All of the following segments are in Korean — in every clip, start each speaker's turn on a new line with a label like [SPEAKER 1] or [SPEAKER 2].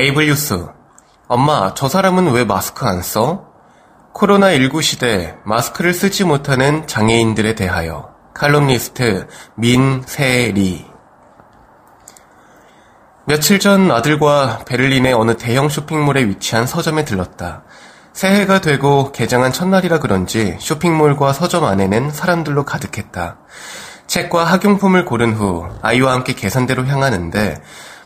[SPEAKER 1] 에이블 뉴스. 엄마, 저 사람은 왜 마스크 안 써? 코로나19 시대 마스크를 쓰지 못하는 장애인들에 대하여 칼럼니스트 민세리 며칠 전 아들과 베를린의 어느 대형 쇼핑몰에 위치한 서점에 들렀다. 새해가 되고 개장한 첫날이라 그런지 쇼핑몰과 서점 안에는 사람들로 가득했다. 책과 학용품을 고른 후 아이와 함께 계산대로 향하는데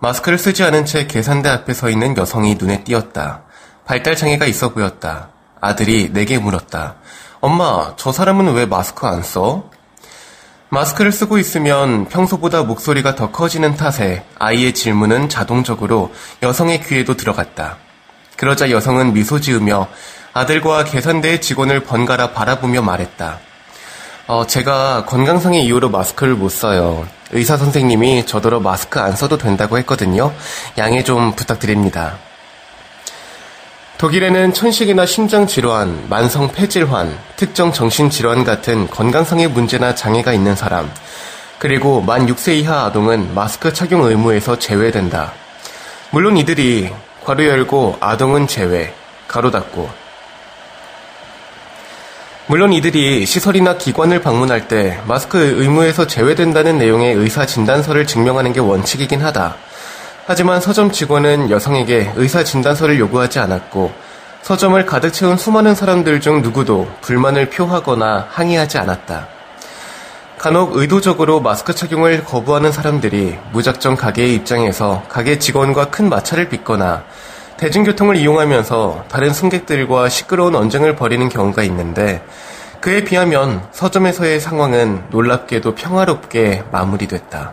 [SPEAKER 1] 마스크를 쓰지 않은 채 계산대 앞에 서 있는 여성이 눈에 띄었다. 발달 장애가 있어 보였다. 아들이 내게 물었다. 엄마, 저 사람은 왜 마스크 안 써? 마스크를 쓰고 있으면 평소보다 목소리가 더 커지는 탓에 아이의 질문은 자동적으로 여성의 귀에도 들어갔다. 그러자 여성은 미소 지으며 아들과 계산대의 직원을 번갈아 바라보며 말했다. 어, 제가 건강상의 이유로 마스크를 못 써요. 의사 선생님이 저더러 마스크 안 써도 된다고 했거든요. 양해 좀 부탁드립니다. 독일에는 천식이나 심장질환, 만성 폐질환, 특정 정신질환 같은 건강상의 문제나 장애가 있는 사람, 그리고 만 6세 이하 아동은 마스크 착용 의무에서 제외된다. 물론 이들이 괄호 열고 아동은 제외, 가로 닫고 물론 이들이 시설이나 기관을 방문할 때 마스크 의무에서 제외된다는 내용의 의사 진단서를 증명하는 게 원칙이긴 하다. 하지만 서점 직원은 여성에게 의사 진단서를 요구하지 않았고 서점을 가득 채운 수많은 사람들 중 누구도 불만을 표하거나 항의하지 않았다. 간혹 의도적으로 마스크 착용을 거부하는 사람들이 무작정 가게의 입장에서 가게 직원과 큰 마찰을 빚거나 대중교통을 이용하면서 다른 승객들과 시끄러운 언쟁을 벌이는 경우가 있는데 그에 비하면 서점에서의 상황은 놀랍게도 평화롭게 마무리됐다.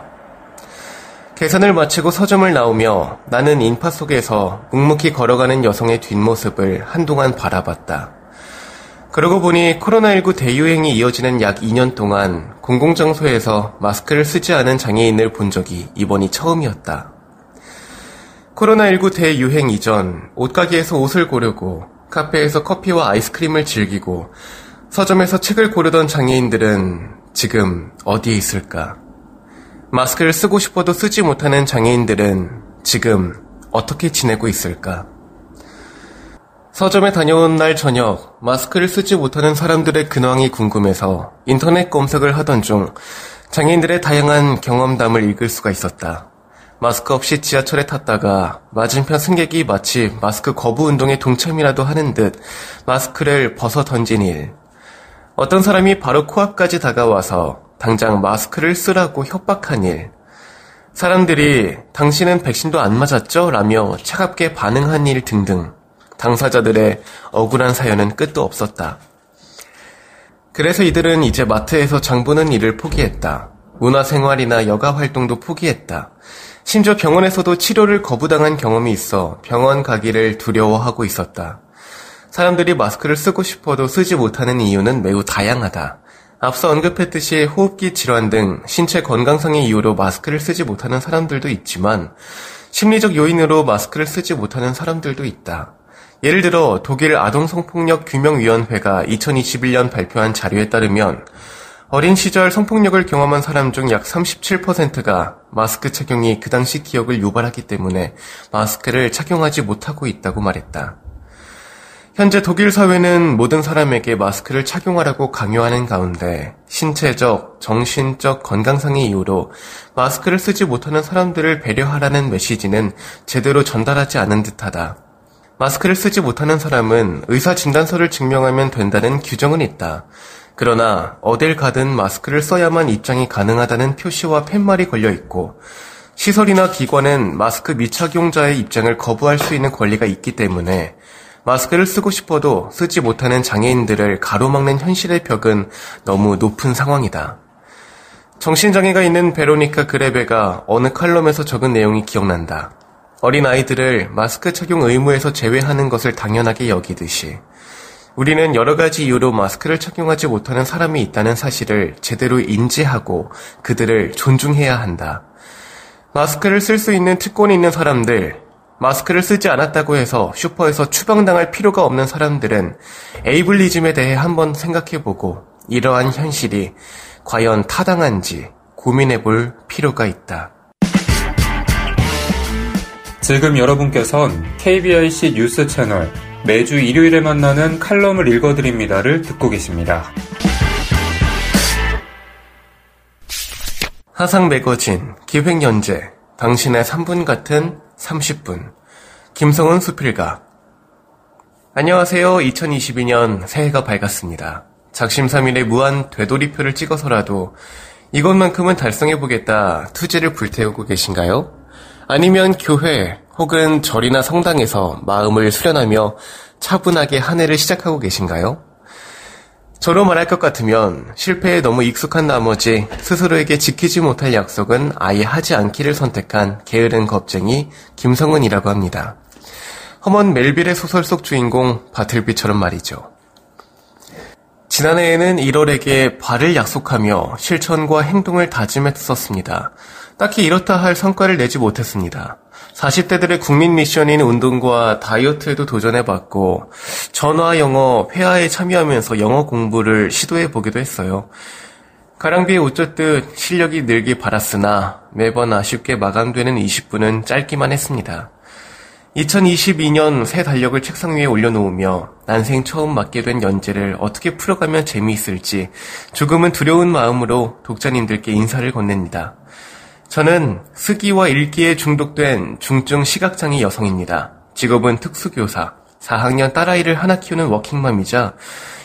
[SPEAKER 1] 계산을 마치고 서점을 나오며 나는 인파 속에서 묵묵히 걸어가는 여성의 뒷모습을 한동안 바라봤다. 그러고 보니 코로나19 대유행이 이어지는 약 2년 동안 공공장소에서 마스크를 쓰지 않은 장애인을 본 적이 이번이 처음이었다. 코로나19 대유행 이전 옷가게에서 옷을 고르고 카페에서 커피와 아이스크림을 즐기고 서점에서 책을 고르던 장애인들은 지금 어디에 있을까? 마스크를 쓰고 싶어도 쓰지 못하는 장애인들은 지금 어떻게 지내고 있을까? 서점에 다녀온 날 저녁 마스크를 쓰지 못하는 사람들의 근황이 궁금해서 인터넷 검색을 하던 중 장애인들의 다양한 경험담을 읽을 수가 있었다. 마스크 없이 지하철에 탔다가 맞은편 승객이 마치 마스크 거부 운동에 동참이라도 하는 듯 마스크를 벗어 던진 일. 어떤 사람이 바로 코앞까지 다가와서 당장 마스크를 쓰라고 협박한 일. 사람들이 당신은 백신도 안 맞았죠? 라며 차갑게 반응한 일 등등. 당사자들의 억울한 사연은 끝도 없었다. 그래서 이들은 이제 마트에서 장 보는 일을 포기했다. 문화생활이나 여가 활동도 포기했다. 심지어 병원에서도 치료를 거부당한 경험이 있어 병원 가기를 두려워하고 있었다. 사람들이 마스크를 쓰고 싶어도 쓰지 못하는 이유는 매우 다양하다. 앞서 언급했듯이 호흡기 질환 등 신체 건강상의 이유로 마스크를 쓰지 못하는 사람들도 있지만 심리적 요인으로 마스크를 쓰지 못하는 사람들도 있다. 예를 들어 독일 아동성폭력 규명위원회가 2021년 발표한 자료에 따르면 어린 시절 성폭력을 경험한 사람 중 약 37%가 마스크 착용이 그 당시 기억을 유발하기 때문에 마스크를 착용하지 못하고 있다고 말했다. 현재 독일 사회는 모든 사람에게 마스크를 착용하라고 강요하는 가운데 신체적, 정신적 건강상의 이유로 마스크를 쓰지 못하는 사람들을 배려하라는 메시지는 제대로 전달하지 않은 듯하다. 마스크를 쓰지 못하는 사람은 의사 진단서를 증명하면 된다는 규정은 있다. 그러나 어딜 가든 마스크를 써야만 입장이 가능하다는 표시와 팻말이 걸려 있고 시설이나 기관은 마스크 미착용자의 입장을 거부할 수 있는 권리가 있기 때문에 마스크를 쓰고 싶어도 쓰지 못하는 장애인들을 가로막는 현실의 벽은 너무 높은 상황이다. 정신장애가 있는 베로니카 그레베가 어느 칼럼에서 적은 내용이 기억난다. 어린 아이들을 마스크 착용 의무에서 제외하는 것을 당연하게 여기듯이 우리는 여러 가지 이유로 마스크를 착용하지 못하는 사람이 있다는 사실을 제대로 인지하고 그들을 존중해야 한다. 마스크를 쓸 수 있는 특권이 있는 사람들, 마스크를 쓰지 않았다고 해서 슈퍼에서 추방당할 필요가 없는 사람들은 에이블리즘에 대해 한번 생각해보고 이러한 현실이 과연 타당한지 고민해볼 필요가 있다.
[SPEAKER 2] 지금 여러분께선 KBIC 뉴스 채널 매주 일요일에 만나는 칼럼을 읽어드립니다를 듣고 계십니다.
[SPEAKER 1] 하상 매거진 기획연재 당신의 3분 같은 30분. 김성은 수필가. 안녕하세요. 2022년 새해가 밝았습니다. 작심삼일의 무한 되돌이표를 찍어서라도 이것만큼은 달성해보겠다 투지를 불태우고 계신가요? 아니면 교회 혹은 절이나 성당에서 마음을 수련하며 차분하게 한 해를 시작하고 계신가요? 저로 말할 것 같으면 실패에 너무 익숙한 나머지 스스로에게 지키지 못할 약속은 아예 하지 않기를 선택한 게으른 겁쟁이 김성은이라고 합니다. 허먼 멜빌의 소설 속 주인공 바틀비처럼 말이죠. 지난해에는 1월에게 발을 약속하며 실천과 행동을 다짐했었습니다. 딱히 이렇다 할 성과를 내지 못했습니다. 40대들의 국민 미션인 운동과 다이어트에도 도전해봤고 전화 영어 회화에 참여하면서 영어 공부를 시도해보기도 했어요. 가랑비에 웃졌듯 실력이 늘길 바랐으나 매번 아쉽게 마감되는 20분은 짧기만 했습니다. 2022년 새 달력을 책상 위에 올려놓으며 난생 처음 맡게 된 연재를 어떻게 풀어가면 재미있을지 조금은 두려운 마음으로 독자님들께 인사를 건넵니다. 저는 쓰기와 읽기에 중독된 중증 시각장애 여성입니다. 직업은 특수교사, 4학년 딸아이를 하나 키우는 워킹맘이자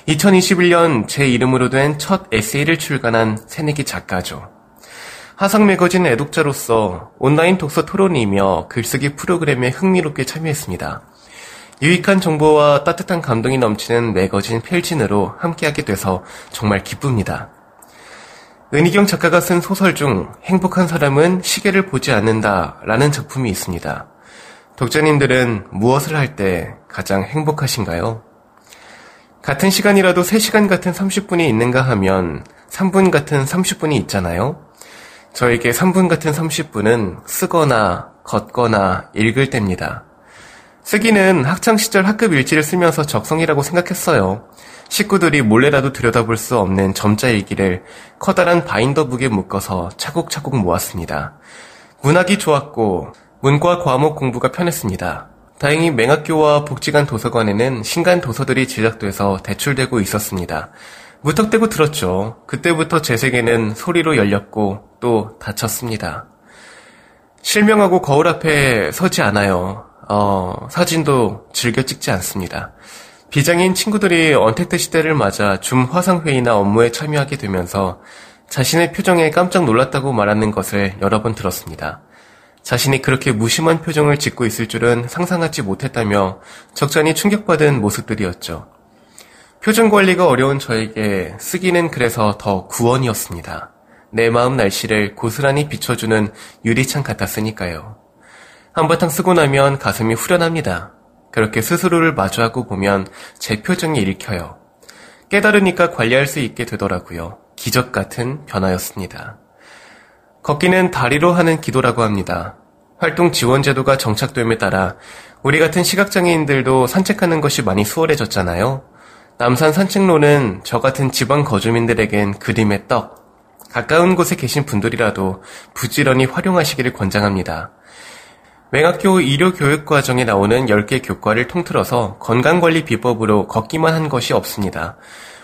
[SPEAKER 1] 2021년 제 이름으로 된 첫 에세이를 출간한 새내기 작가죠. 하상 매거진 애독자로서 온라인 독서 토론이며 글쓰기 프로그램에 흥미롭게 참여했습니다. 유익한 정보와 따뜻한 감동이 넘치는 매거진 필진으로 함께하게 돼서 정말 기쁩니다. 은희경 작가가 쓴 소설 중 행복한 사람은 시계를 보지 않는다 라는 작품이 있습니다. 독자님들은 무엇을 할 때 가장 행복하신가요? 같은 시간이라도 3시간 같은 30분이 있는가 하면 3분 같은 30분이 있잖아요? 저에게 3분 같은 30분은 쓰거나 걷거나 읽을 때입니다. 쓰기는 학창시절 학급 일지를 쓰면서 적성이라고 생각했어요. 식구들이 몰래라도 들여다볼 수 없는 점자 일기를 커다란 바인더북에 묶어서 차곡차곡 모았습니다. 문학이 좋았고 문과 과목 공부가 편했습니다. 다행히 맹학교와 복지관 도서관에는 신간 도서들이 제작돼서 대출되고 있었습니다. 무턱대고 들었죠. 그때부터 제 세계는 소리로 열렸고 또 닫혔습니다. 실명하고 거울 앞에 서지 않아요. 어, 사진도 즐겨 찍지 않습니다. 비장인 친구들이 언택트 시대를 맞아 줌 화상회의나 업무에 참여하게 되면서 자신의 표정에 깜짝 놀랐다고 말하는 것을 여러 번 들었습니다. 자신이 그렇게 무심한 표정을 짓고 있을 줄은 상상하지 못했다며 적잖이 충격받은 모습들이었죠. 표정 관리가 어려운 저에게 쓰기는 그래서 더 구원이었습니다. 내 마음 날씨를 고스란히 비춰주는 유리창 같았으니까요. 한바탕 쓰고 나면 가슴이 후련합니다. 그렇게 스스로를 마주하고 보면 제 표정이 읽혀요. 깨달으니까 관리할 수 있게 되더라고요. 기적 같은 변화였습니다. 걷기는 다리로 하는 기도라고 합니다. 활동 지원 제도가 정착됨에 따라 우리 같은 시각장애인들도 산책하는 것이 많이 수월해졌잖아요. 남산 산책로는 저 같은 지방 거주민들에겐 그림의 떡, 가까운 곳에 계신 분들이라도 부지런히 활용하시기를 권장합니다. 맹학교 의료교육과정에 나오는 10개 교과를 통틀어서 건강관리 비법으로 걷기만 한 것이 없습니다.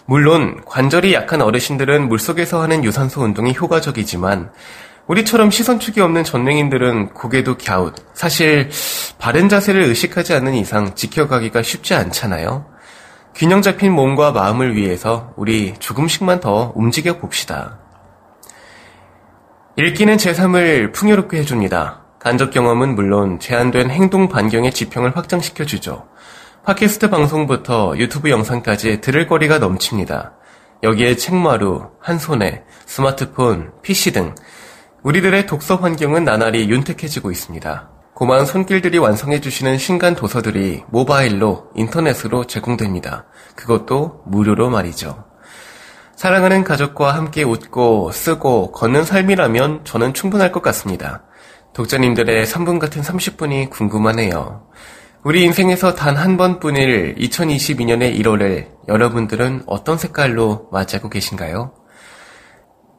[SPEAKER 1] 물론 관절이 약한 어르신들은 물속에서 하는 유산소 운동이 효과적이지만 우리처럼 시선축이 없는 전맹인들은 고개도 갸웃. 사실 바른 자세를 의식하지 않는 이상 지켜가기가 쉽지 않잖아요. 균형 잡힌 몸과 마음을 위해서 우리 조금씩만 더 움직여 봅시다. 읽기는 제3을 풍요롭게 해줍니다. 간접 경험은 물론 제한된 행동 반경의 지평을 확장시켜 주죠. 팟캐스트 방송부터 유튜브 영상까지 들을 거리가 넘칩니다. 여기에 책마루, 한 손에 스마트폰, PC 등 우리들의 독서 환경은 나날이 윤택해지고 있습니다. 고마운 손길들이 완성해주시는 신간 도서들이 모바일로, 인터넷으로 제공됩니다. 그것도 무료로 말이죠. 사랑하는 가족과 함께 웃고, 쓰고, 걷는 삶이라면 저는 충분할 것 같습니다. 독자님들의 3분 같은 30분이 궁금하네요. 우리 인생에서 단 한 번뿐일 2022년의 1월을 여러분들은 어떤 색깔로 맞이하고 계신가요?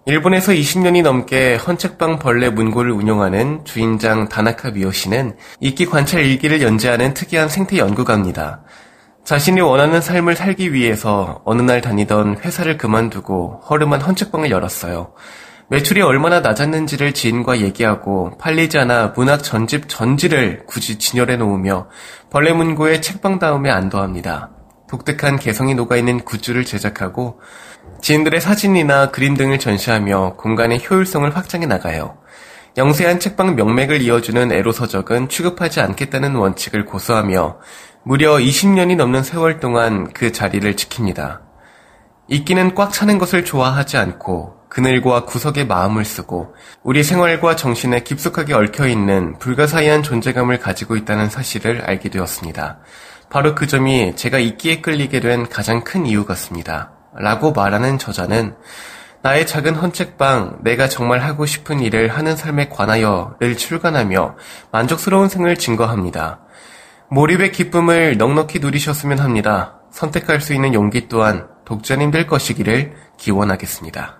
[SPEAKER 1] 일본에서 20년이 넘게 헌책방 벌레 문고를 운영하는 주인장 다나카 미요시는 이끼 관찰 일기를 연재하는 특이한 생태 연구가입니다. 자신이 원하는 삶을 살기 위해서 어느 날 다니던 회사를 그만두고 허름한 헌책방을 열었어요. 매출이 얼마나 낮았는지를 지인과 얘기하고 팔리지 않아 문학 전집 전지를 굳이 진열해 놓으며 벌레 문고에 책방 다음에 안도합니다. 독특한 개성이 녹아있는 굿즈를 제작하고 지인들의 사진이나 그림 등을 전시하며 공간의 효율성을 확장해 나가요. 영세한 책방 명맥을 이어주는 에로서적은 취급하지 않겠다는 원칙을 고수하며 무려 20년이 넘는 세월 동안 그 자리를 지킵니다. 읽기는 꽉 차는 것을 좋아하지 않고 그늘과 구석에 마음을 쓰고 우리 생활과 정신에 깊숙하게 얽혀있는 불가사의한 존재감을 가지고 있다는 사실을 알게 되었습니다. 바로 그 점이 제가 읽기에 끌리게 된 가장 큰 이유 같습니다. 라고 말하는 저자는 나의 작은 헌책방, 내가 정말 하고 싶은 일을 하는 삶에 관하여를 출간하며 만족스러운 생을 증거합니다. 몰입의 기쁨을 넉넉히 누리셨으면 합니다. 선택할 수 있는 용기 또한 독자님들 것이기를 기원하겠습니다.